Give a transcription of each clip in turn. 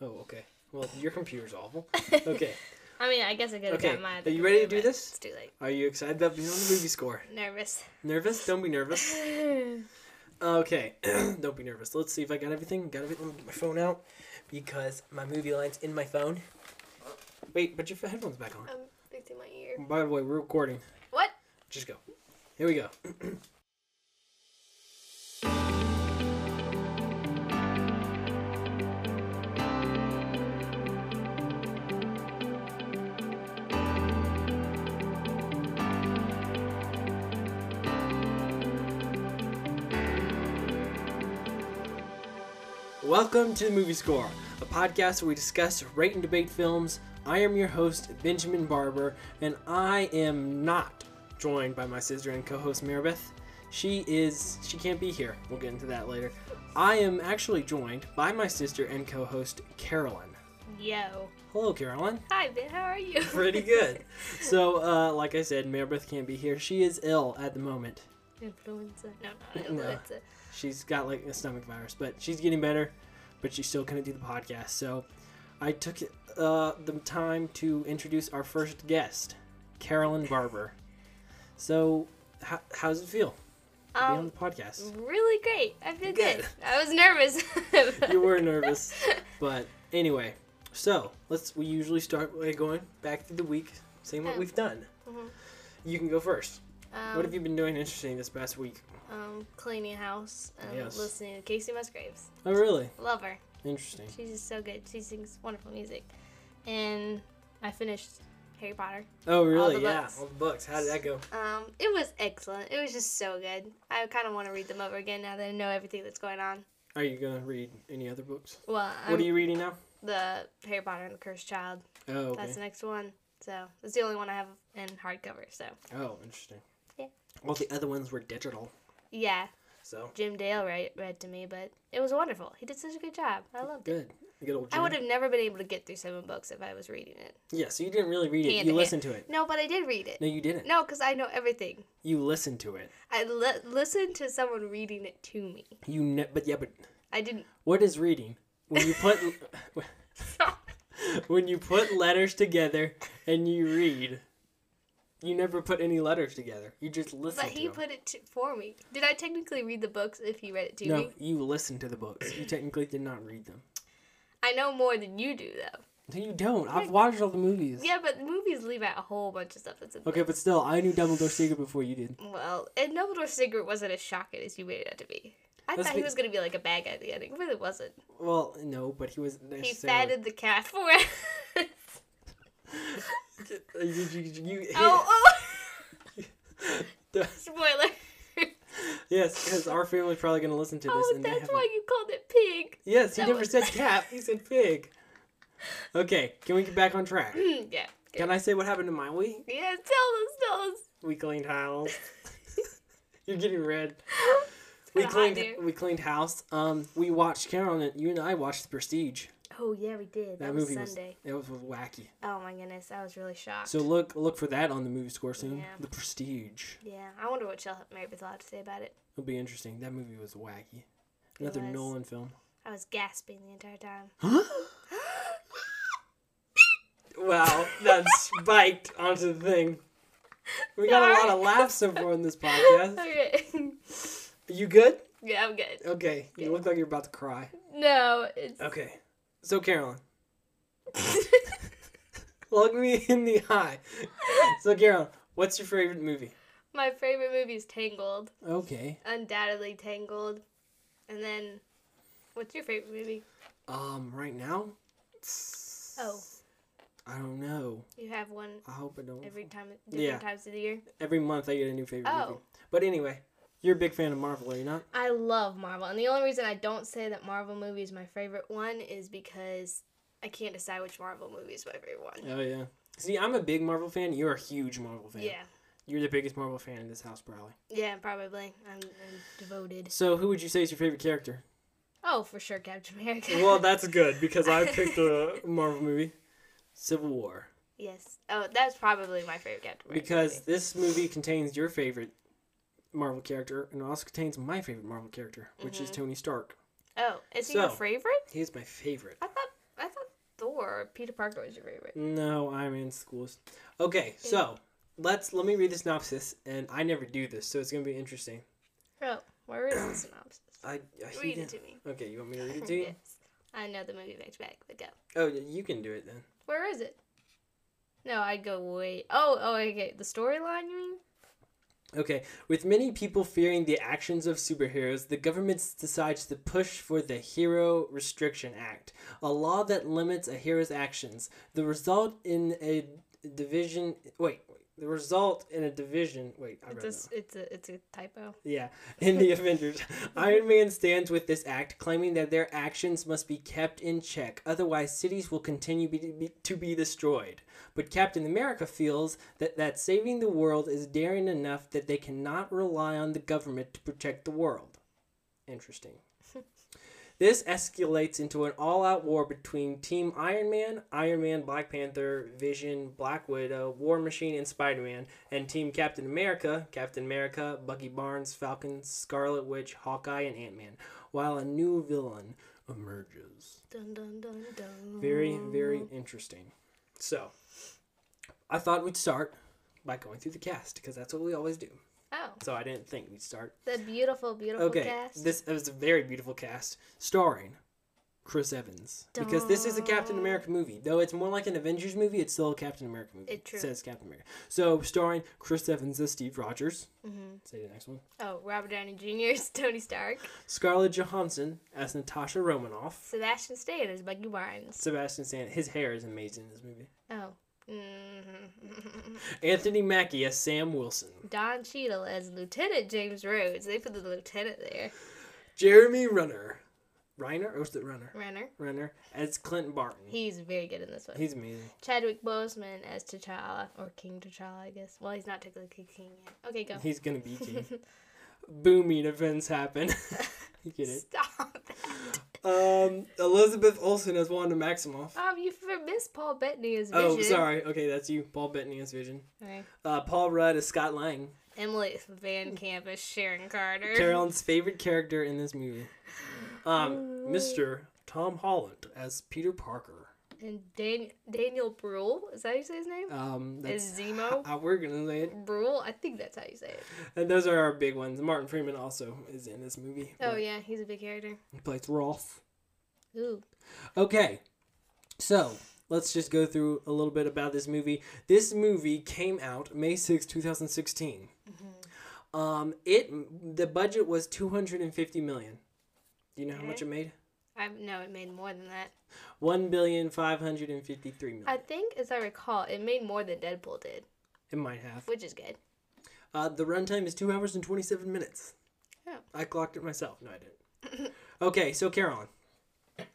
Oh, okay. Well, your computer's awful. Okay. I mean, I guess I could have Okay, got mine. are you ready to do but this? It's too late. Are you excited about being on the movie score? Nervous. Nervous? Don't be nervous. Okay. Don't be nervous. Let's see if I got everything. Got everything. Let me get my phone out because my movie line's in my phone. Wait, put your headphones back on. Um, I'm fixing my ear. By the way, we're recording. What? Just go. Here we go. Welcome to the Movie Score, a podcast where we discuss, rate, and debate films. I am your host, Benjamin Barber, and I am not joined by my sister and co-host Maribeth. She is she can't be here. We'll get into that later. I am actually joined by my sister and co-host Carolyn. Yo. Hello, Carolyn. Hi, Ben. How are you? Pretty good. so, uh, like I said, Maribeth can't be here. She is ill at the moment. Influenza. No, not No. She's got like a stomach virus, but she's getting better. But she still couldn't do the podcast. So I took uh, the time to introduce our first guest, Carolyn Barber. So, how, how does it feel to be on Um, the podcast? really great. I feel Good. good. I was nervous. You were nervous, but anyway. So let's. We usually start by going back through the week, saying what Oh. we've done. Mhm. You can go first. Um, what have you been doing interesting this past week? um, cleaning house and Yes. listening to Kacey Musgraves. Oh, really? Love her. Interesting. She's just so good. She sings wonderful music. And I finished Harry Potter. Oh, really? the yeah, books. all the books. How did that go? Um, it was excellent. It was just so good. I kind of want to read them over again now that I know everything that's going on. Are you gonna read any other books? Well, What are you reading now? the Harry Potter and the Cursed Child. Oh, okay. That's the next one. So that's the only one I have in hardcover. So Oh, interesting. Yeah. All the other ones were digital. yeah, So Jim Dale read, read to me, but it was wonderful. He did such a good job. I loved it. good. Good old. I would have never been able to get through seven books if I was reading it. Yeah. So you didn't really read it. Hand you to listened to it. No, but I did read it. No, you didn't. No, because I know everything. You listened to it. I li- listened to someone reading it to me. You ne- but yeah, but I didn't. what is reading? When you put when you put letters together and you read, you never put any letters together. You just listen But he put it to, for me. Did I technically read the books if he read it to you? no, me? you listened to the books. You technically did not read them. I know more than you do, though. No, you don't. I've watched all the movies. Yeah, but the movies leave out a whole bunch of stuff that's in Okay, but still, I knew Dumbledore's secret before you did. Well, and Dumbledore's secret wasn't as shocking as you made it out to be. I That's thought he was gonna be like a bad guy at the end. He really wasn't. Well, no, but he was He necessarily. fatted the cat for it. You, you, you- oh, oh! the- Spoiler. yes, because our family's probably gonna listen to this, Oh, and that's why you called it pig. Yes, he that never was- said cat. He said pig. Okay, can we get back on track? yeah. Can I say what happened in my week? Yeah, tell us, tell us. We cleaned house. You're getting red. We cleaned. We cleaned house. Um, we watched Carol and you and I watched The Prestige. Oh yeah, we did. That, That was movie Sunday. was. It was, wacky. Oh my goodness, I was really shocked. So look look for that on the movie score soon. Yeah. The Prestige. yeah, I wonder what Shell Meredith will have to say about it. It'll be interesting. That movie was wacky. Another was. Nolan film. I was gasping the entire time. Huh? wow, that spiked onto the thing. We got a lot of laughs so far in this podcast. Okay. You good? yeah, I'm good. Okay. You look like you're about to cry. No, it's Okay. So Carolyn, look me in the eye. So Carolyn, what's your favorite movie? my favorite movie is Tangled. Okay. Undoubtedly Tangled. And then, what's your favorite movie? Um, right now, Oh, I don't know. you have one I hope I don't. every time, different Yeah. times of the year. Every month I get a new favorite Oh. movie. But anyway, you're a big fan of Marvel, are you not? I love Marvel, and the only reason I don't say that Marvel movie is my favorite one is because I can't decide which Marvel movie is my favorite one. Oh yeah. See, I'm a big Marvel fan. You're a huge Marvel fan. Yeah, You're the biggest Marvel fan in this house, probably. yeah, probably. I'm, I'm devoted. So, who would you say is your favorite character? Oh, for sure, Captain America. Well, that's good because I picked a Marvel movie, Civil War, yes. Oh, that's probably my favorite Captain America. because movie. this movie contains your favorite Marvel character and it also contains my favorite Marvel character, which is mm-hmm. Tony Stark. Oh, is he So- your favorite? He's my favorite. I thought I thought or Peter Parker was your favorite? No, I'm in schools. Okay, so let's let me read the synopsis, and I never do this, so it's gonna be interesting. Oh, where is the synopsis? I, I Read it to me. Okay, you want me to read it to you? yes. I know the movie Back to Back, but go. Oh, you can do it then. Where is it? No, I'd go wait. Oh, oh, okay. The storyline, you mean? Okay, with many people fearing the actions of superheroes, the government decides to push for the Hero Restriction Act, a law that limits a hero's actions. The result in a division. Wait, the result in a division. Wait, I It's a, it's a, it's a typo. Yeah, in the Avengers, Iron Man stands with this act, claiming that their actions must be kept in check, otherwise cities will continue be, be, to be destroyed. But Captain America feels that, that saving the world is daring enough that they cannot rely on the government to protect the world. Interesting. This escalates into an all out war between Team Iron Man, Iron Man, Black Panther, Vision, Black Widow, War Machine, and Spider Man, and Team Captain America, Captain America, Bucky Barnes, Falcon, Scarlet Witch, Hawkeye, and Ant Man, while a new villain emerges. Dun, dun, dun, dun. Very, very interesting. So, I thought we'd start by going through the cast because that's what we always do. Oh, So I didn't think we'd start. the beautiful, beautiful Okay, cast. this it was a very beautiful cast, starring Chris Evans. Because this is a Captain America movie, though it's more like an Avengers movie. It's still a Captain America movie. It true. says Captain America. So starring Chris Evans as Steve Rogers. Mhm. Say the next one. Oh, Robert Downey Jr. is Tony Stark. Scarlett Johansson as Natasha Romanoff. Sebastian Stan is Bucky Barnes. Sebastian Stan. His hair is amazing in this movie. Oh. Hmm Anthony Mackie as Sam Wilson. Don Cheadle as Lieutenant James Rhodes. They put the lieutenant there. Jeremy Renner. Reiner? Or was it Renner? Renner. Renner as Clint Barton. He's very good in this one. He's amazing. Chadwick Boseman as T'Challa, or King T'Challa, I guess. Well, he's not technically king yet. Okay, go. He's gonna be king. Booming events happen. you it. Stop. Um, Elizabeth Olsen as Wanda Maximoff. Um, you missed Paul Bettany as Vision. Oh, sorry. Okay, that's you. Paul Bettany as Vision. Okay. Uh, Paul Rudd as Scott Lang. Emily VanCamp as Sharon Carter. Carolyn's favorite character in this movie. Um, Mr. Tom Holland as Peter Parker. And Dan- Daniel Bruhl. Is that how you say his name? Um, Is Zemo? how we're gonna say it. Bruhl? I think that's how you say it. And those are our big ones. Martin Freeman also is in this movie. Oh, yeah, he's a big character. He plays Rolf. Ooh. Okay, so let's just go through a little bit about this movie. This movie came out May 6, 2016. Um, it the budget was 250 million. Do you know how much it made? I know it made more than that. One billion five hundred and fifty-three million. I think, as I recall, it made more than Deadpool did, it might have. which is good. Uh, the runtime is two hours and twenty-seven minutes. Oh. I clocked it myself. No, I didn't. okay, so Carolyn,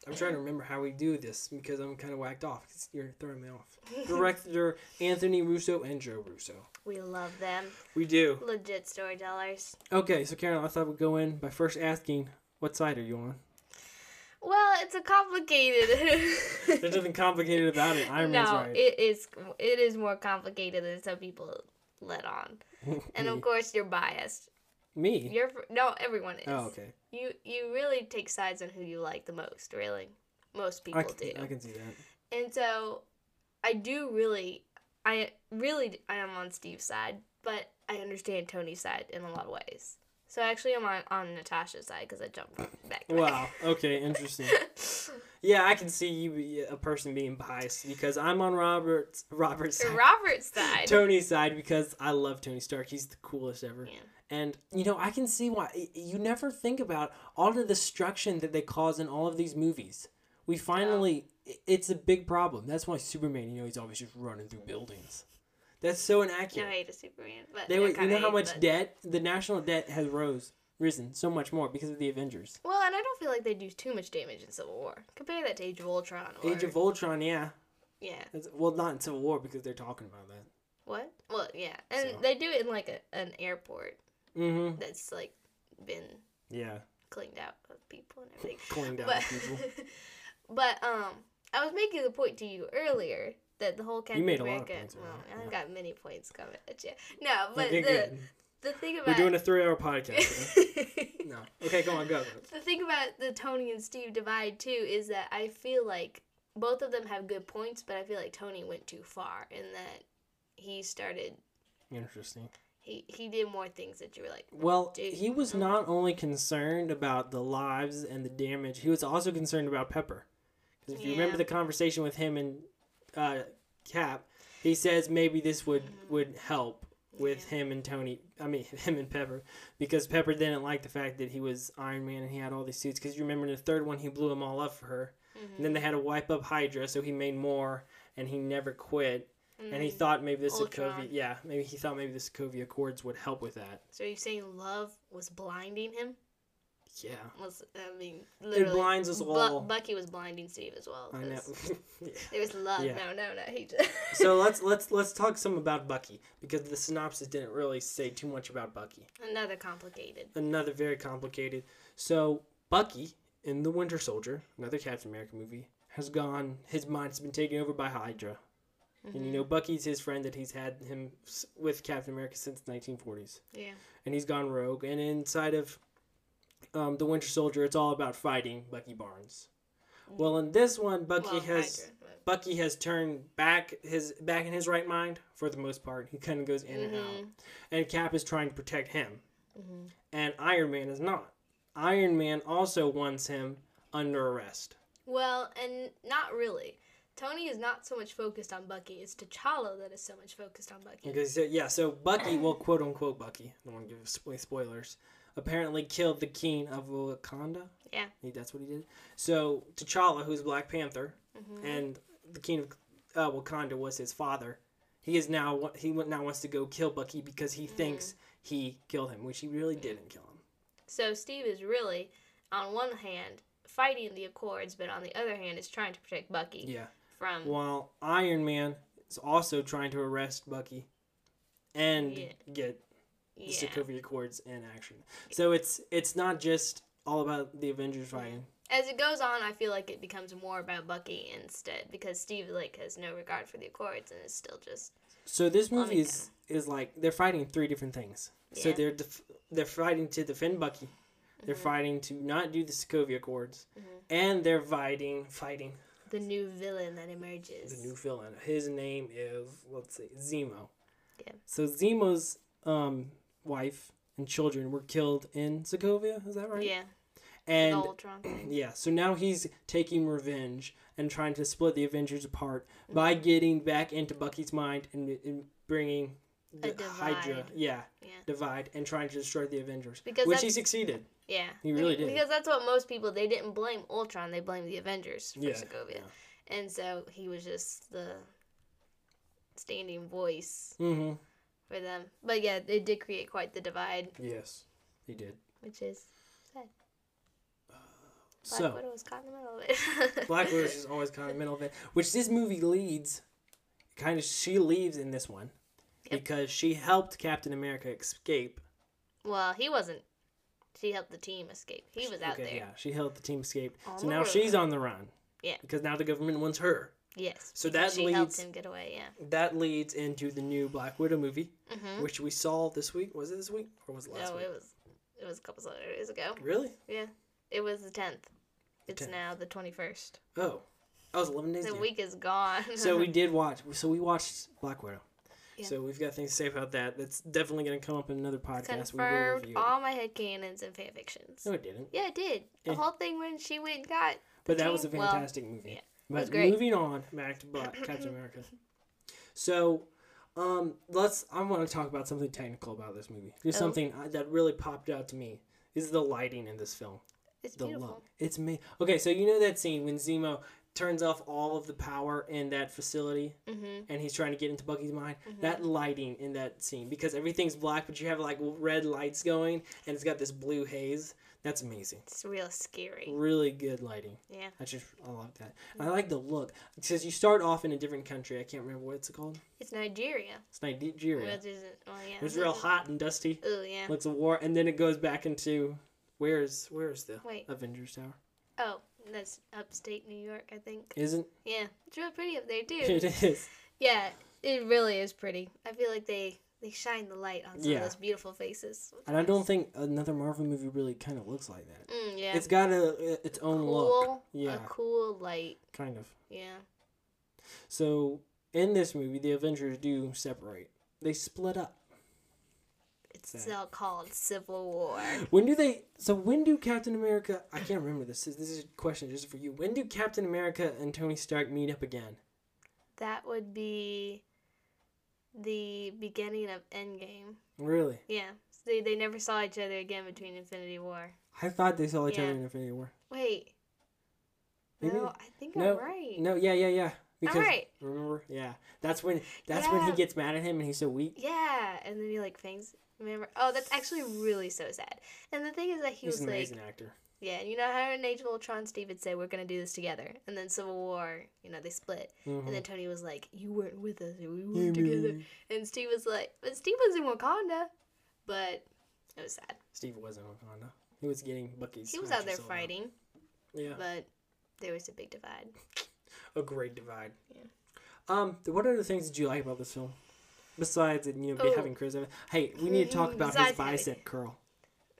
I'm trying to remember how we do this because I'm kind of whacked off. 'cause You're throwing me off. Director Anthony Russo and Joe Russo. We love them. We do. Legit storytellers. Okay, so Carolyn, I thought we'd go in by first asking, what side are you on? Well, it's a complicated. There's nothing complicated about it. Iron Man's no, right. it is. It is more complicated than some people let on. And of course, you're biased. Me? You're no, everyone is. Oh, okay. You you really take sides on who you like the most. Really, most people I can, do. I can see that. And so, I do really, I really, I am on Steve's side, but I understand Tony's side in a lot of ways. So actually, I'm on, on Natasha's side because I jumped back. Wow. Okay, interesting. Yeah, I can see you be a person being biased because I'm on Robert's Robert's side, Robert's side. Tony's side because I love Tony Stark. He's the coolest ever. Yeah. And you know, I can see why you never think about all the destruction that they cause in all of these movies. We finally i it's a big problem. That's why Superman, you know, he's always just running through buildings. That's so No inaccurate. hate to Superman, but They, you know how much debt the national debt has rose risen so much more because of the Avengers. Well, and I don't feel like they do too much damage in Civil War. Compare that to Age of Ultron. Or, Age of Ultron, yeah. yeah. It's, well, not in Civil War because they're talking about that. What? Well, yeah, and So. they do it in like a, an airport Mm-hmm. that's like been Yeah, cleaned out of people and everything. cleaned out but people. but um, I was making the point to you earlier that the whole Captain made a lot of America. points well, earlier, I've got many points coming at you. No, but the good. the thing about We're doing a three-hour podcast. okay? no. Okay, go on, go. the thing about the Tony and Steve divide too is that I feel like both of them have good points, but I feel like Tony went too far in that he started Interesting. he he did more things that you were like Well, Dude. he was not only concerned about the lives and the damage, he was also concerned about Pepper. Because if you remember the conversation with him and uh, Cap, he says maybe this would would help with Mm-hmm. Yeah. him and Tony. I mean, him and Pepper, because Pepper didn't like the fact that he was Iron Man and he had all these suits. Because you remember in the third one, he blew them all up for her, Mm-hmm. and then they had to wipe up Hydra, so he made more, and he never quit. And he Mm. thought maybe this. Sokovia, yeah, maybe he thought maybe the Sokovia Accords would help with that. So are you saying love was blinding him? Yeah. Was I mean literally blinds us Bu- Bucky was blinding Steve as well. I know. Yeah. There was love. Yeah. No, no, no. He just so let's let's let's talk some about Bucky because the synopsis didn't really say too much about Bucky. another complicated. Another very complicated. So Bucky in the Winter Soldier, another Captain America movie, has gone. His mind's been taken over by Hydra, and you mm-hmm. know Bucky's his friend that he's had him with Captain America since the 1940s, Yeah. and he's gone rogue. And inside of um, the Winter Soldier, it's all about fighting Bucky Barnes. Well, in this one, Bucky Well, has. Hydra, but- Bucky has turned back his back in his right mind for the most part. He kind of goes in and out, Mm-hmm. and Cap is trying to protect him, and Iron Man is not. Iron Man also wants him under arrest. Well, and not really. Tony is not so much focused on Bucky. It's T'Challa that is so much focused on Bucky. Because yeah, so Bucky, well, quote unquote Bucky, I don't want to give spoilers. Apparently killed the king of Wakanda. Yeah. He, that's what he did. So T'Challa, who's Black Panther, Mm-hmm. and the king of uh, Wakanda was his father. He is now he now wants to go kill Bucky because Mm-hmm. he thinks he killed him, which he really didn't kill him. So Steve is really, on one hand, fighting the Accords, but on the other hand, is trying to protect Bucky Yeah. from. While Iron Man is also trying to arrest Bucky and Yeah. get the yeah. Sokovia Accords in action. So it's it's not just all about the Avengers fighting. As it goes on, I feel like it becomes more about Bucky instead because Steve like has no regard for the Accords and is still just. So this movie is is like they're fighting three different things. So they're def- they're fighting to defend Bucky. They're Mm-hmm. fighting to not do the Sokovia Accords, and they're fighting fighting The new villain that emerges. the new villain. His name is let's see Zemo. Yeah. So Zemo's um, wife and children were killed in Sokovia. Is that right? Yeah. And the Ultron thing. yeah, so now he's taking revenge and trying to split the Avengers apart by getting back into Bucky's mind and, and bringing the Hydra, yeah, Yeah. divide, and trying to destroy the Avengers, Because which he succeeded. Yeah. He really did. Because that's what most people they didn't blame Ultron, they blamed the Avengers for Yeah, Sokovia. And so he was just the standing voice Mm-hmm. For them. But yeah, it did create quite the divide, Yes, he did. which is sad. Black so Widow was caught in the middle of it. Black Widow is always kind of middle of it, which this movie leads. Kind of, she leaves in this one Yep. because she helped Captain America escape. well, he wasn't. She helped the team escape. He was out okay, there. yeah, she helped the team escape. On so the now road. she's on the run. Yeah. Because now the government wants her. Yes. So that she helped leads- him get away. Yeah. That leads into the new Black Widow movie, Mhm. which we saw this week. Was it this week or was it last No, week? it was. It was a couple of days ago. Really? Yeah. It was the tenth. It's 10th. now the twenty first. Oh, I was eleven days. The week is gone. So we did watch. So we watched Black Widow. Yeah. So we've got things to say about that. That's definitely going to come up in another podcast. We will confirmed review. all my head headcanons and fanfictions. No, it didn't. Yeah, it did. The whole thing when she went and got. But that was a team- well, fantastic movie. yeah, but moving on back to Black Captain America. So, um, let's. I want to talk about something technical about this movie. Just Oh. something uh, that really popped out to me is the lighting in this film. It's the beautiful. look. It's me. Okay, so you know that scene when Zemo turns off all of the power in that facility Mm-hmm. and he's trying to get into Bucky's mind? That lighting in that scene because everything's black, but you have like red lights going and it's got this blue haze. That's amazing. It's real scary. Really good lighting. Yeah. I just I love that. I mm-hmm. like the look because you start off in a different country. I can't remember what it's called. It's Nigeria. It's Nigeria. Which isn't. Well, yeah. It's real hot and dusty. Oh yeah. Looks a war, and then it goes back into where's where's the Wait. Avengers Tower? Oh, that's upstate New York, I think. Isn't Yeah, it's real pretty up there too. it is? yeah, it really is pretty. I feel like they they shine the light on some Yeah. of those beautiful faces. And I don't think another Marvel movie really kind of looks like that. Mm, yeah. It's got a its own look, cool. Yeah. A cool light. kind of. Yeah. So in this movie, the Avengers do separate. They split up. It's Sad. still called Civil War. When do they? So when do Captain America? I can't remember this. This is a question just for you. When do Captain America and Tony Stark meet up again? That would be the beginning of Endgame. Really? Yeah. So they, they never saw each other again between Infinity War. I thought they saw each other in Infinity War. Wait. Maybe- No, I think no, I'm right. No, yeah, yeah, yeah. Because right. remember, yeah, that's when that's when he gets mad at him and he's so weak. Yeah, and then he like fangs. Remember? Oh, that's actually really so sad. And the thing is that he He's was an like, amazing actor. Yeah, and you know how in Age of Ultron, Steve would say, "We're gonna do this together," and then Civil War, you know, they split, Mhm. and then Tony was like, "You weren't with us, we weren't together," man. and Steve was like, "But Steve was in Wakanda," but it was sad. Steve wasn't Wakanda. He was getting Bucky's. He was out there fighting, Yeah, but there was a big divide. a great divide. Yeah. Um, what other things did you like about this film? Besides, it, you know, be Oh. having Chris Evans. Hey, we need to talk about his having- bicep curl.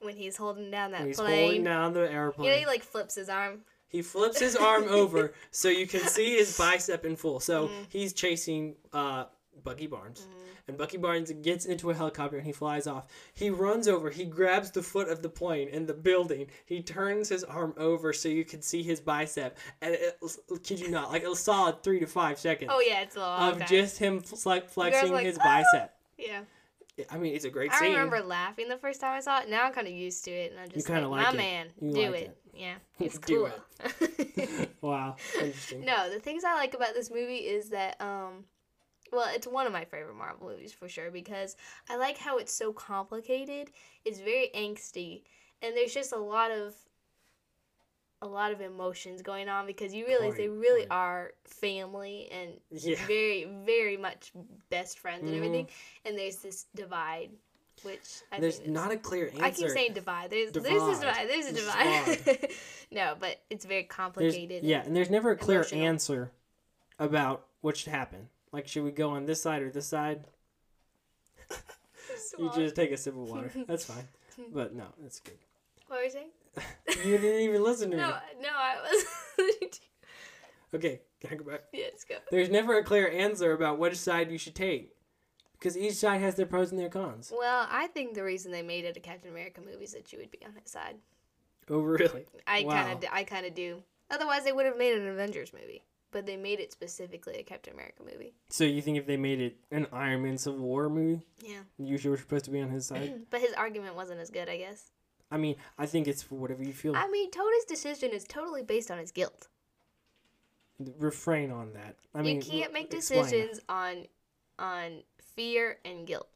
When he's holding down that he's plane, holding down the airplane. you know, he like flips his arm. He flips his arm over so you can see his bicep in full. So Mm-hmm. he's chasing uh, Bucky Barnes. And Bucky Barnes gets into a helicopter and he flies off. He runs over, he grabs the foot of the plane in the building. He turns his arm over so you can see his bicep. And it, kid you not, like a solid three to five seconds Oh yeah, it's a long of time. just him flexing like, his "Ah!" bicep. yeah. I mean, it's a great I scene. remember laughing the first time I saw it. Now I'm kind of used to it, and I'm just kinda like, like my it. man, You do like it. it. Yeah, it's Do cool. Wow, interesting. no, the things I like about this movie is that, um, well, it's one of my favorite Marvel movies for sure because I like how it's so complicated. It's very angsty, and there's just a lot of a lot of emotions going on because you realize they really are family and Yeah. very very much best friends and Mhm. everything and there's this divide which I There's think not a clear answer. I keep saying divide. There's there's this Divide. divide. There's a divide. no, but it's very There's, complicated. yeah, and there's never a clear emotional. answer about what should happen. Like, should we go on this side or this side? You just take a sip of water. That's fine. But no, that's good. What were you saying? You didn't even listen to No, me. no, I was. Okay, can I go back? yeah, let's go. There's never a clear answer about which side you should take. Because each side has their pros and their cons. Well, I think the reason they made it a Captain America movie is that you would be on his side. Oh, really? I Wow. kind of, I kind of do. Otherwise, they would have made an Avengers movie, but they made it specifically a Captain America movie. So you think if they made it an Iron Man Civil War movie, Yeah, you were supposed to be on his side? but his argument wasn't as good, I guess. I mean, I think it's for whatever you feel. I mean, Tony's decision is totally based on his guilt. Refrain on that. I mean, you can't make explain. decisions on on fear and guilt.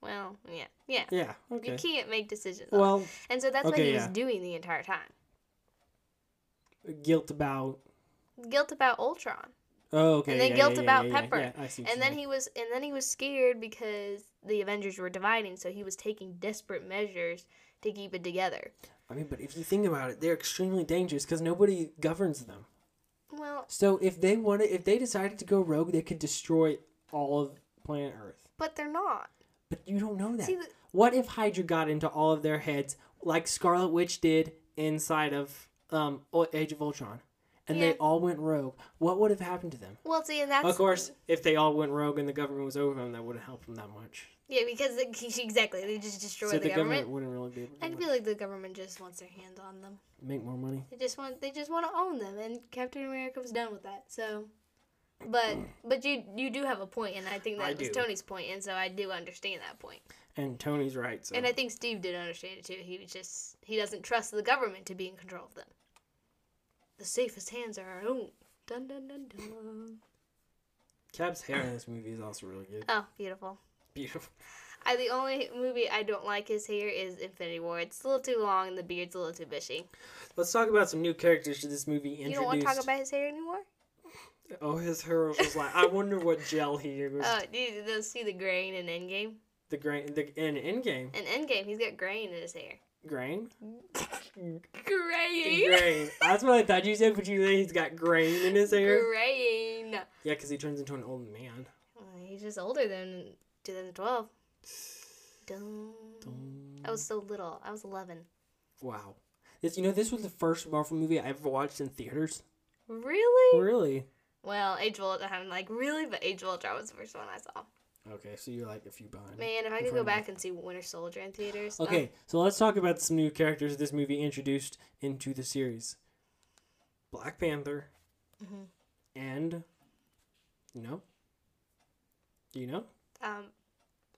Well, yeah, yeah. Yeah. Okay. You can't make decisions. on- Well, and so that's what okay, he was doing the entire time. guilt about. Guilt about Ultron, Oh, okay. and then yeah, guilt yeah, yeah, about yeah, yeah, Pepper, Yeah, I see and then he was, and then he was scared because the Avengers were dividing, so he was taking desperate measures to keep it together. I mean, but if you think about it, they're extremely dangerous because nobody governs them. Well, So if they wanted, if they decided to go rogue, they could destroy all of planet Earth. but they're not. But you don't know that. See, the, What if Hydra got into all of their heads, like Scarlet Witch did inside of um, Age of Ultron, and Yeah. they all went rogue? What would have happened to them? well, see, and that's of course, if they all went rogue and the government was over them, that wouldn't help them that much. Yeah, because the, exactly they just destroy so the, government. wouldn't really be able to I feel like the government just wants their hands on them. make more money. They just want they just want to own them, and Captain America was done with that. So, but but you you do have a point, and I think that I was do. Tony's point, and so I do understand that point. And Tony's right. So And I think Steve did understand it too. He was just he doesn't trust the government to be in control of them. The safest hands are our own. Dun dun dun dun. Cap's hair in this movie is also really good. Oh, beautiful. Beautiful. I the only movie I don't like his hair is Infinity War. It's a little too long and the beard's a little too bushy. Let's talk about some new characters to this movie introduced. You don't want to talk about his hair anymore? Oh, his hair was like I wonder what gel he used. Oh, dude, they'll see the grain in Endgame. the grain, the in Endgame In Endgame, he's got grain in his hair. grain. Grain. Grain. That's what I thought you said, but you said he's got grain in his hair. Grain. Yeah, because he turns into an old man. Well, he's just older than 2012. Dun. Dun. I was so little. I was 11. Wow. This, you know, this was the first Marvel movie I ever watched in theaters. Really? Really? Well, Age of Ultron, I'm like, really? But Age of Ultron was the first one I saw. Okay, so you're like a few behind. Man, if I could go back and see Winter Soldier in theaters. oh, Okay, so let's talk about some new characters this movie introduced into the series. Black Panther, Mhm. and you know, do you know Um,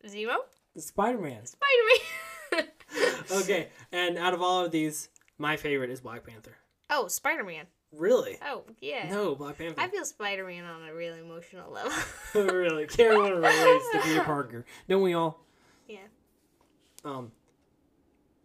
Zemo? Spider Man? Spider Man! Okay, and out of all of these, my favorite is Black Panther. Oh, Spider Man. Really? Oh, yeah. No, Black Panther. I feel Spider Man on a really emotional level. really, everyone relates to Peter Parker, don't we all? Yeah. Um,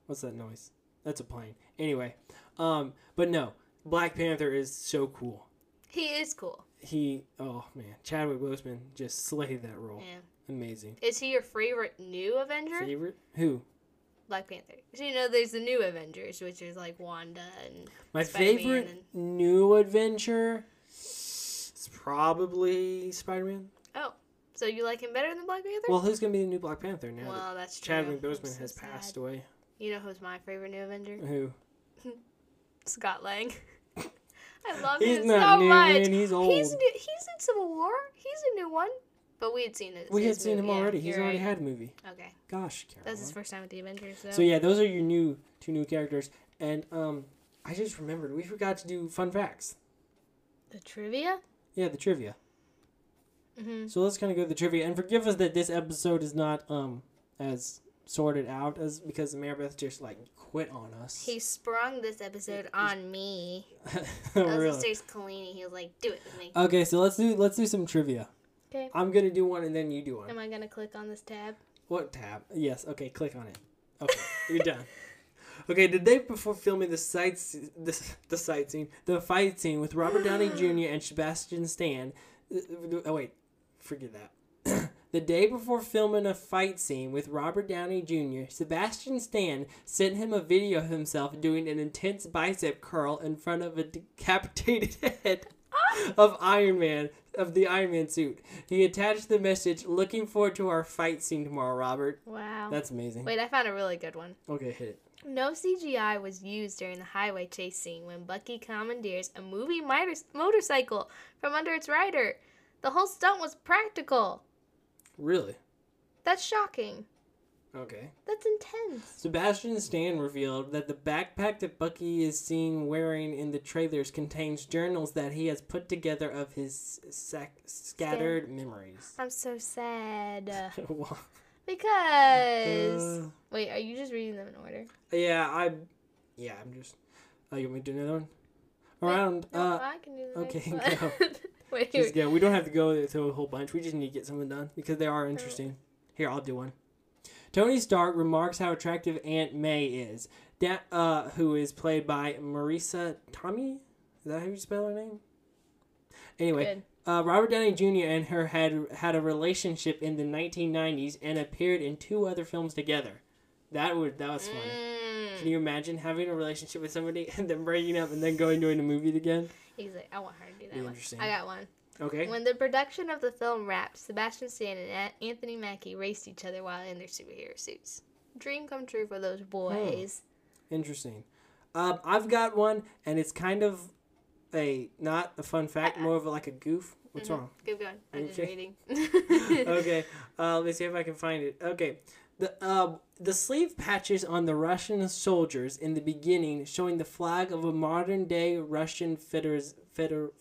what's that noise? That's a plane. Anyway, um, but no, Black Panther is so cool. He is cool. He, oh man, Chadwick Boseman just slayed that role. Yeah. Amazing. Is he your favorite new Avenger? Favorite? Who? Black Panther. So you know there's the new Avengers, which is like Wanda and My Spider-Man favorite new adventure It's probably Spider Man. Oh. So you like him better than Black Panther? Well, who's gonna be the new Black Panther now? that Well, that's true. Chadwick Boseman so has sad. passed away. You know who's my favorite new Avenger? Who? Scott Lang. I love He's him so new, much. man. He's old. He's new, he's in Civil War. He's a new one. But we had seen it. we had seen him movie, yeah, already. He's already right. had a movie. Okay, Gosh, Caroline. that's his first time with the Avengers. So, So yeah, those are your new two new characters, and um, I just remembered we forgot to do fun facts. the trivia. Yeah, the trivia. hmm So let's kind of go to the trivia, and forgive us that this episode is not um as sorted out as because Maribeth just like quit on us. He sprung this episode on me. oh, I was really? upstairs cleaning. He was like, "Do it with me." Okay, so let's do let's do some trivia. Okay. I'm gonna do one and then you do one. Am I gonna click on this tab? What tab? Yes. Okay, click on it. Okay, you're done. Okay, the day before filming the sights, the the sight scene, the fight scene with Robert Downey Jr. and Sebastian Stan. Oh wait, forget that. the day before filming a fight scene with Robert Downey Jr., Sebastian Stan sent him a video of himself doing an intense bicep curl in front of a decapitated head ah! of Iron Man of the Iron Man suit. He attached the message, "Looking forward to our fight scene tomorrow, Robert." Wow. That's amazing. Wait, I found a really good one. Okay, hit it. No CGI was used during the highway chase scene when Bucky commandeers a movie miter- motorcycle from under its rider. The whole stunt was practical. Really? That's shocking. Okay. That's intense. Sebastian Stan revealed that the backpack that Bucky is seen wearing in the trailers contains journals that he has put together of his sac- scattered memories. I'm so sad. Wow. Because. Uh, Wait, are you just reading them in order? yeah, I. Yeah, I'm just. Oh, you want me to do another one? Around. No, uh, I can do the okay, next one. go. Wait, just go. We don't have to go through a whole bunch. We just need to get some of them done because they are interesting. Here, I'll do one. Tony Stark remarks how attractive Aunt May is. That uh, who is played by Marisa Tomei? Is that how you spell her name? Anyway, uh, Robert Downey Jr. and her had had a relationship in the 1990s and appeared in two other films together. That would that was funny. Mm. Can you imagine having a relationship with somebody and then breaking up and then going doing a movie again? He's like, I want her to do that Be one. interesting. I got one. Okay. When the production of the film wrapped, Sebastian Stan and Anthony Mackie raced each other while in their superhero suits. Dream come true for those boys. Interesting. Um, I've got one, and it's kind of a not a fun fact, more of a, like a goof. What's Mhm. wrong? Keep going. I'm just Okay. reading. okay, uh, let me see if I can find it. Okay, the uh, the sleeve patches on the Russian soldiers in the beginning, showing the flag of a modern day Russian federiz- feder-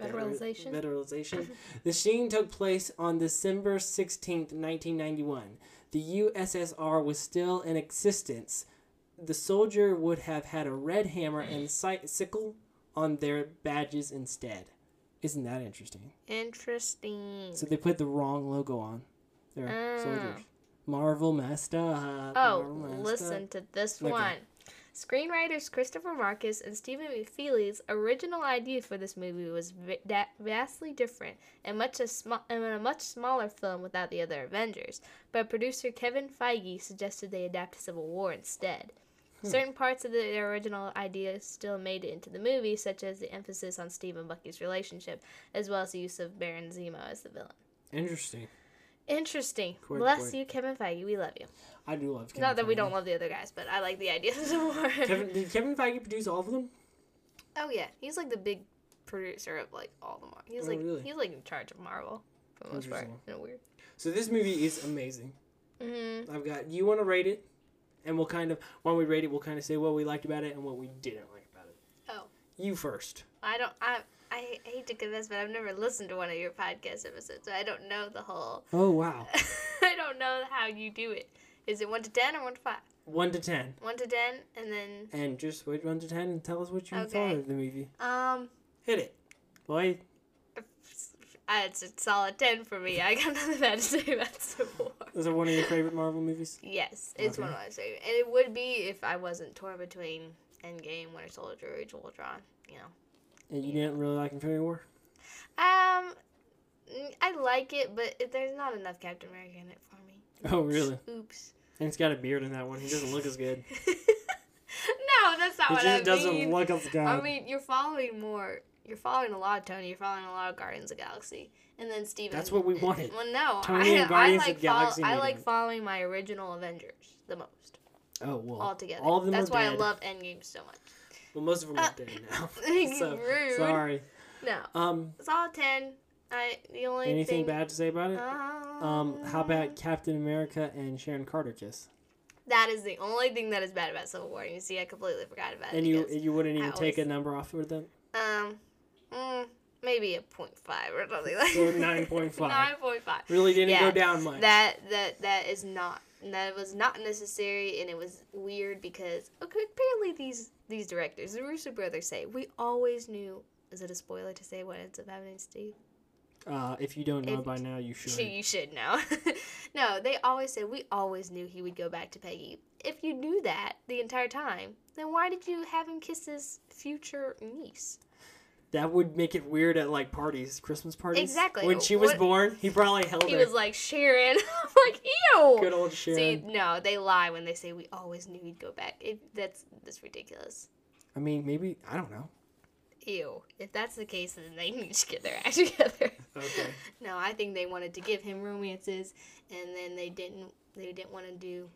Federalization. Federalization. the scene took place on December 16th, 1991. The USSR was still in existence. The soldier would have had a red hammer and sickle on their badges instead. Isn't that interesting? Interesting. So they put the wrong logo on their Ah. soldiers. Marvel messed up. Oh, Marvel messed listen up. to this Okay. one. Screenwriters Christopher Markus and Stephen McFeely's original idea for this movie was vastly different and much a, sm- and a much smaller film without the other Avengers. But producer Kevin Feige suggested they adapt Civil War instead. Hmm. Certain parts of the, their original idea still made it into the movie, such as the emphasis on Steve and Bucky's relationship, as well as the use of Baron Zemo as the villain. Interesting. Interesting. Quite, Bless quite. you, Kevin Feige. We love you. I do love. Kevin Not that we don't love the other guys, but I like the idea more. Kevin, did Kevin Feige produce all of them? oh yeah, he's like the big producer of like all the Marvel. He's Oh, like really? he's like in charge of Marvel for the most part. In a weird. So this movie is amazing. Mm-hmm. I've got you want to rate it, and we'll kind of when we rate it, we'll kind of say what we liked about it and what we didn't like about it. Oh. You first. I don't. I I hate to confess, but I've never listened to one of your podcast episodes, so I don't know the whole. Oh wow. I don't know how you do it. Is it one to ten or one to five? one to ten. One to ten, and then and just wait one to ten and tell us what you Okay. thought of the movie. um, Hit it, boy. uh, it's a solid ten for me. I got nothing bad to say about Civil War. Is it one of your favorite Marvel movies? Yes, it's one of my favorite, and it would be if I wasn't torn between Endgame, Winter Soldier, of Ultron. You know. And you didn't really like Infinity War. Um, I like it, but it, there's not enough Captain America in it for me. Oh really? Oops. And he's got a beard in that one. He doesn't look as good. no, that's not He what just I doesn't look as good. I mean, you're following more. You're following a lot of Tony. You're following a lot of Guardians of the Galaxy, and then Steven. That's what we wanted. Well, no, Tony I, and Guardians I of like the Galaxy follow, I like following my original Avengers the most oh well. altogether. All of them That's why dead. I love Endgame so much. Well, most of them Uh, are dead now. so rude. sorry. No, Um, it's all ten. I the only anything thing, bad to say about it? Um, how about Captain America and Sharon Carter kiss? That is the only thing that is bad about Civil War. You see, I completely forgot about And it. And you you wouldn't even take a number off for them? um, mm, maybe a point five or something like. So 9.5. Nine point five. Really didn't Yeah, go down much. That that that is not that was not necessary, and it was weird because okay, apparently these these directors, the Russo brothers, say we always knew. Is it a spoiler to say what ends up happening to Steve? uh, if you don't know If- by now, you should. You should know. no, they always said we always knew he would go back to Peggy. If you knew that the entire time, then why did you have him kiss his future niece? That would make it weird at like parties, Christmas parties. Exactly. When she was What- born, he probably held He her. was like Sharon. Like, ew. Good old See, Sharon. no, they lie when they say we always knew he'd go back. It, that's that's ridiculous. I mean, maybe I don't know. Ew. If that's the case, then they need to get their act together. Okay. no, I think they wanted to give him romances, and then they didn't. They didn't want to do.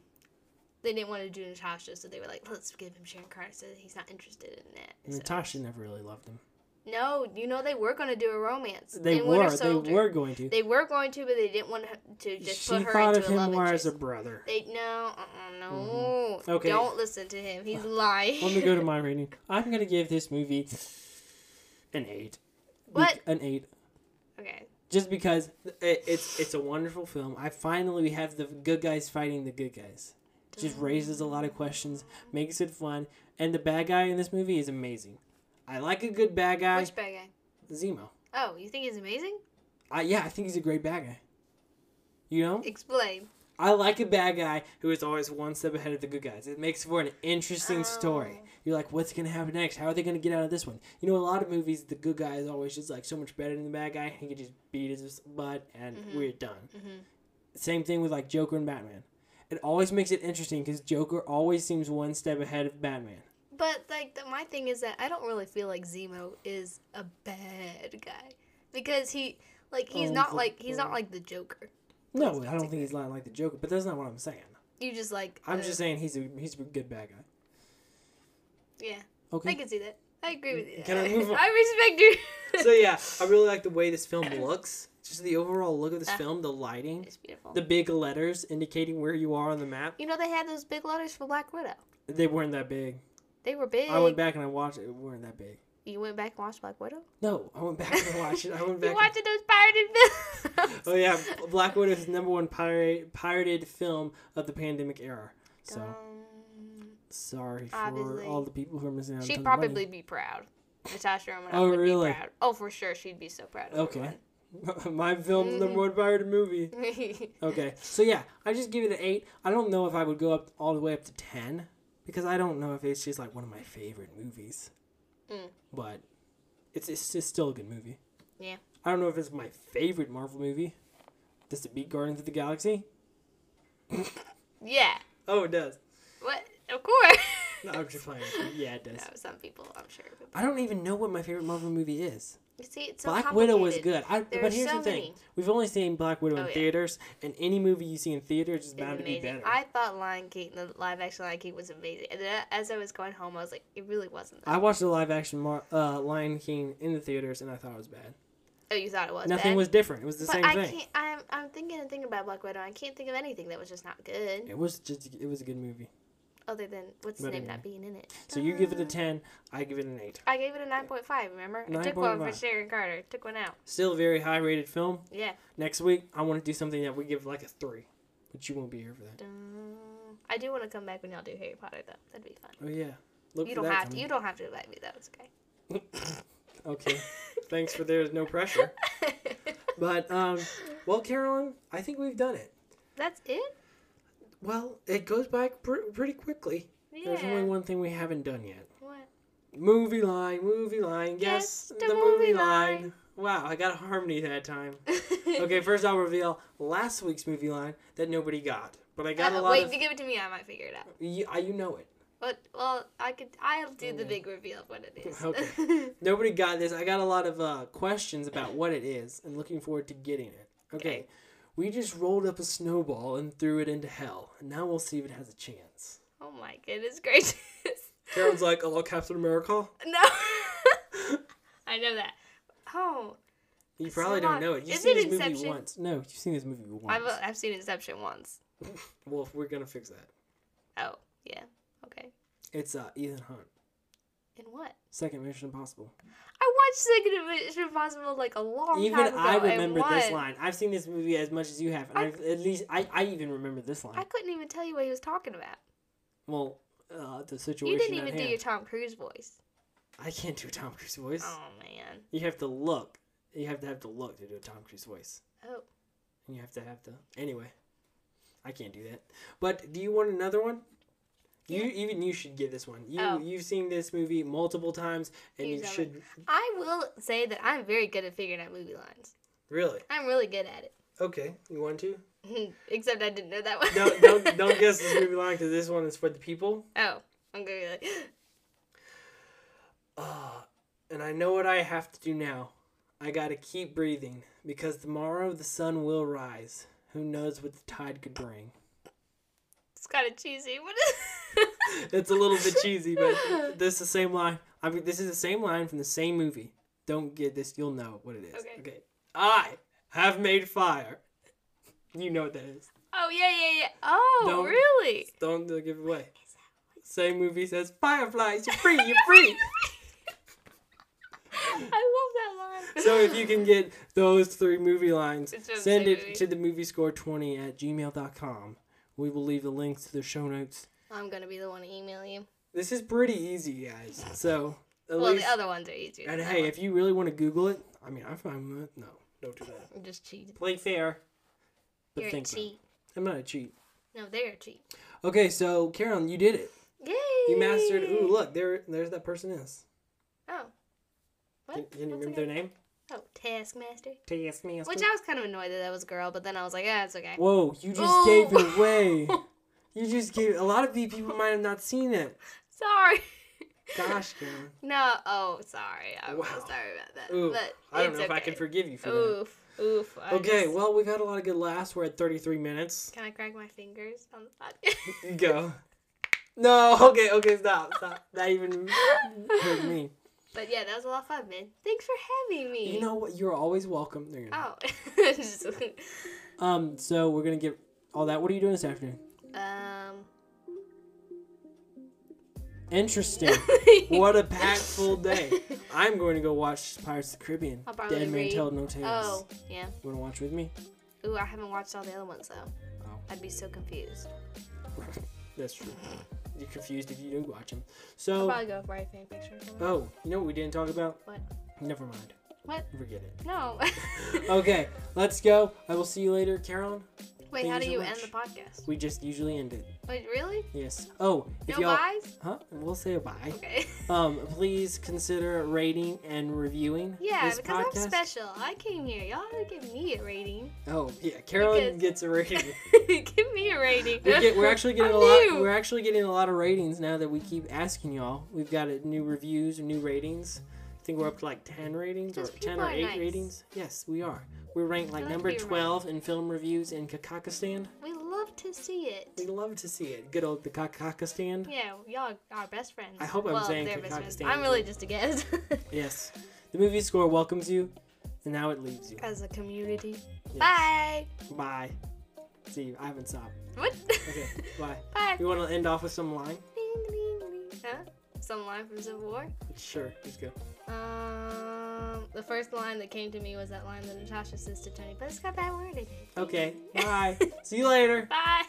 They didn't want to do Natasha, so they were like, "Let's give him Sharon Carter." So he's not interested in that. So- Natasha never really loved him. No, you know they were going to do a romance. They in were. They were going to. They were going to, but they didn't want to just she put her thought into of a him love more interest. as a brother. They no, uh-uh, no. Mm-hmm. Okay. Don't listen to him. He's uh, lying. Let me go to my rating. I'm gonna give this movie an eight. What? An eight. okay. Just because it, it's it's a wonderful film. I finally we have the good guys fighting the good guys. Just raises a lot of questions, makes it fun, and the bad guy in this movie is amazing. I like a good bad guy. Which bad guy? Zemo. Oh, you think he's amazing? I yeah, I think he's a great bad guy. You know, Explain. I like a bad guy who is always one step ahead of the good guys. It makes for an interesting story. Oh. You're like, what's gonna happen next? How are they gonna get out of this one? You know, a lot of movies, the good guy is always just like so much better than the bad guy. He can just beat his butt and Mm-hmm. we're done. Same thing with like Joker and Batman. It always makes it interesting because Joker always seems one step ahead of Batman. But like the, my thing is that I don't really feel like Zemo is a bad guy because he like he's Oh, not like he's not like the Joker. No, I don't think he's not like the Joker, but that's not what I'm saying. You just like I'm uh, just saying he's a he's a good bad guy. yeah. Okay. I can see that. I agree with you. Can I move on? I respect you. so yeah, I really like the way this film looks. Just the overall look of this Ah. film, the lighting, it's beautiful. the big letters indicating where you are on the map. you know they had those big letters for Black Widow. They weren't that big. They were big. I went back and I watched it. It weren't that big. You went back and watched Black Widow. No, I went back and watched it. I went back. You watching those pirated films? oh yeah, Black Widow is the number one pirate, pirated film of the pandemic era. So Um, sorry for Obviously. all the people who are missing out. on she'd probably be proud. Natasha Romanoff Oh, would really? be proud. Oh, for sure, she'd be so proud. Of Okay. My film's number one pirated movie. Okay, so yeah, I just give it an eight. I don't know if I would go up all the way up to ten because I don't know if it's just like one of my favorite movies. Mm. But it's it's just still a good movie. Yeah. I don't know if it's my favorite Marvel movie. Does it beat Guardians of the Galaxy? yeah. Oh, it does. What? Of course. No, I'm just playing. Yeah, it does. No, some people, I'm sure. would. I don't even know what my favorite Marvel movie is. See, it's so Black Widow was good. I, There but here's so the thing: many. we've only seen Black Widow in Oh, yeah. theaters, and any movie you see in theaters is It's bound to be better. I thought Lion King, the live action Lion King, was amazing. And then as I was going home, I was like, it really wasn't. That. I watched the live action Mar- uh, Lion King in the theaters, and I thought it was bad. oh, you thought it was Nothing bad? was different. It was the but same I thing. can't. I'm I'm thinking and thinking about Black Widow. I can't think of anything that was just not good, It was just it was a good movie. Other than what's his But name anyway. not being in it. So you give it a Uh, ten, I give it an eight. I gave it a nine point five. Remember, I took one for 9.5. Sharon Carter. Took one out. Still a very high rated film. Yeah. Next week I want to do something that we give like a three, but you won't be here for that. Dun. I do want to come back when y'all do Harry Potter though. That'd be fun. Oh yeah, look you for don't that have to. coming. You don't have to invite me though. It's okay. okay, thanks for there's no pressure. But um, well, Carolyn, I think we've done it. That's it. Well, it goes by pr- pretty quickly. Yeah. There's only one thing we haven't done yet. What? Movie line, movie line. Yes, Guess the, the movie movie line. line. Wow, I got a harmony that time. Okay, first I'll reveal last week's movie line that nobody got, but I got a Uh, lot wait, of. if you give it to me, I might figure it out. You, uh, you know it. But well, I could. I'll do the big reveal of what it is. Okay. Nobody got this. I got a lot of uh, questions about what it is and looking forward to getting it. Okay. Okay. We just rolled up a snowball and threw it into hell, and now we'll see if it has a chance. oh my goodness gracious! Karen's like, "Hello, Captain America." no, I know that. Oh, You probably don't know it. You've seen this movie once. No, you've seen this movie once. I've I've seen Inception once. Well, we're gonna fix that. Oh yeah, okay. It's uh, Ethan Hunt. In what? Second Mission Impossible. I watched Second Mission Impossible like a long Even time ago. I and remember this line. I've seen this movie as much as you have, I- I've, at least I, I even remember this line. I couldn't even tell you what he was talking about. well, uh, the situation You didn't even do your Tom Cruise voice. I can't do a Tom Cruise voice. Oh man. You have to look. You have to have the look to do a Tom Cruise voice. Oh. And you have to have the anyway. I can't do that. But do you want another one? You even you should get this one. You Oh. you've seen this movie multiple times, and You you should I will say that I'm very good at figuring out movie lines. really. I'm really good at it. Okay, you want to? Except I didn't know that one. Don't don't don't guess this movie line because this one is for the people. Oh, I'm gonna be like, Uh, and I know what I have to do now. I gotta keep breathing because tomorrow the sun will rise. Who knows what the tide could bring? it's kind of cheesy. What is? it's a little bit cheesy, but this is the same line. I mean, this is the same line from the same movie. Don't get this. You'll know what it is. Okay. I have made fire. You know what that is. Oh yeah, yeah, yeah. Oh Don't- really? Don't give it away. Same movie says fireflies. You're free. You're free. I love that line. so if you can get those three movie lines, It's from the send it movie. to the movie score 20 at gmail.com. We will leave the links to the show notes. I'm gonna be the one to email you. This is pretty easy, guys. So at Well, least, the other ones are easier. and hey, one. if you really want to Google it, I mean, I'm fine with it. No, don't do that. I'm just cheating. Play fair, but You're a think about cheat. I'm not a cheat. No, they're a cheat. Okay, so Carolyn, you did it. Yay! You mastered. Ooh, look, there, there's that person is. Oh. What? Can, can you What's remember their name? Oh, Taskmaster. Taskmaster. Which I was kind of annoyed that that was a girl, but then I was like, yeah, it's okay. Whoa, you just Ooh. gave it away. You just gave. A lot of people might have not seen it. Sorry. Gosh, Carolyn. No. Oh, sorry. I'm Wow. sorry about that. Ooh, but I don't know if I can forgive you for that. Oof. Oof. I Okay, just- well, we've had a lot of good laughs. We're at 33 minutes. Can I crack my fingers on the podcast? Go. No, okay, okay, stop, stop. That even hurt me. But yeah, that was a lot of fun, man. Thanks for having me. You know what? You're always welcome. No, you're. Oh. Um, so we're gonna get all that. What are you doing this afternoon? Um. Interesting. what a packed full day. I'm going to go watch Pirates of the Caribbean. I'll probably Dead Man read. Tell No Tales. Oh, yeah. You wanna watch with me? Ooh, I haven't watched all the other ones though. Oh. I'd be so confused. That's true. You're confused if you do watch them. So. I'll probably go write fan fiction. or something. oh, you know what we didn't talk about? What? Never mind. What? Forget it. No. Okay, let's go. I will see you later, Carolyn. Wait, how do you much. end the podcast? We just usually end it. Wait, really? Yes. Oh, if No y'all, buys? huh? We'll say a bye. Okay. Um, please consider rating and reviewing Yeah, this because podcast. I'm special. I came here. Y'all gotta give me a rating. Oh, yeah, Carolyn Because- gets a rating. give me a rating. we get, we're actually getting I'm a lot. new. We're actually getting a lot of ratings now that we keep asking y'all. We've got new reviews, new ratings. I think we're up to like ten ratings or ten or eight nice. ratings. Yes, we are. We're ranked like like number be twelve in film reviews in Kakakistan. We love to see it. We love to see it. Good old the Kakakistan. Yeah, y'all are best friends. I hope I'm well, saying they're best friends. Kakakistan, I'm really just a guest. Yes. The movie score welcomes you, and now it leaves you. As a community. Yes. Bye. Bye. See you. I haven't stopped. What? Okay. Bye. Bye. You want to end off with some line? Ding, ding, ding. Huh? Some line from Civil War? Sure. Let's go. Um, the first line that came to me was that line that Natasha says to Tony, but it's got bad wording. Okay. Bye. See you later. Bye.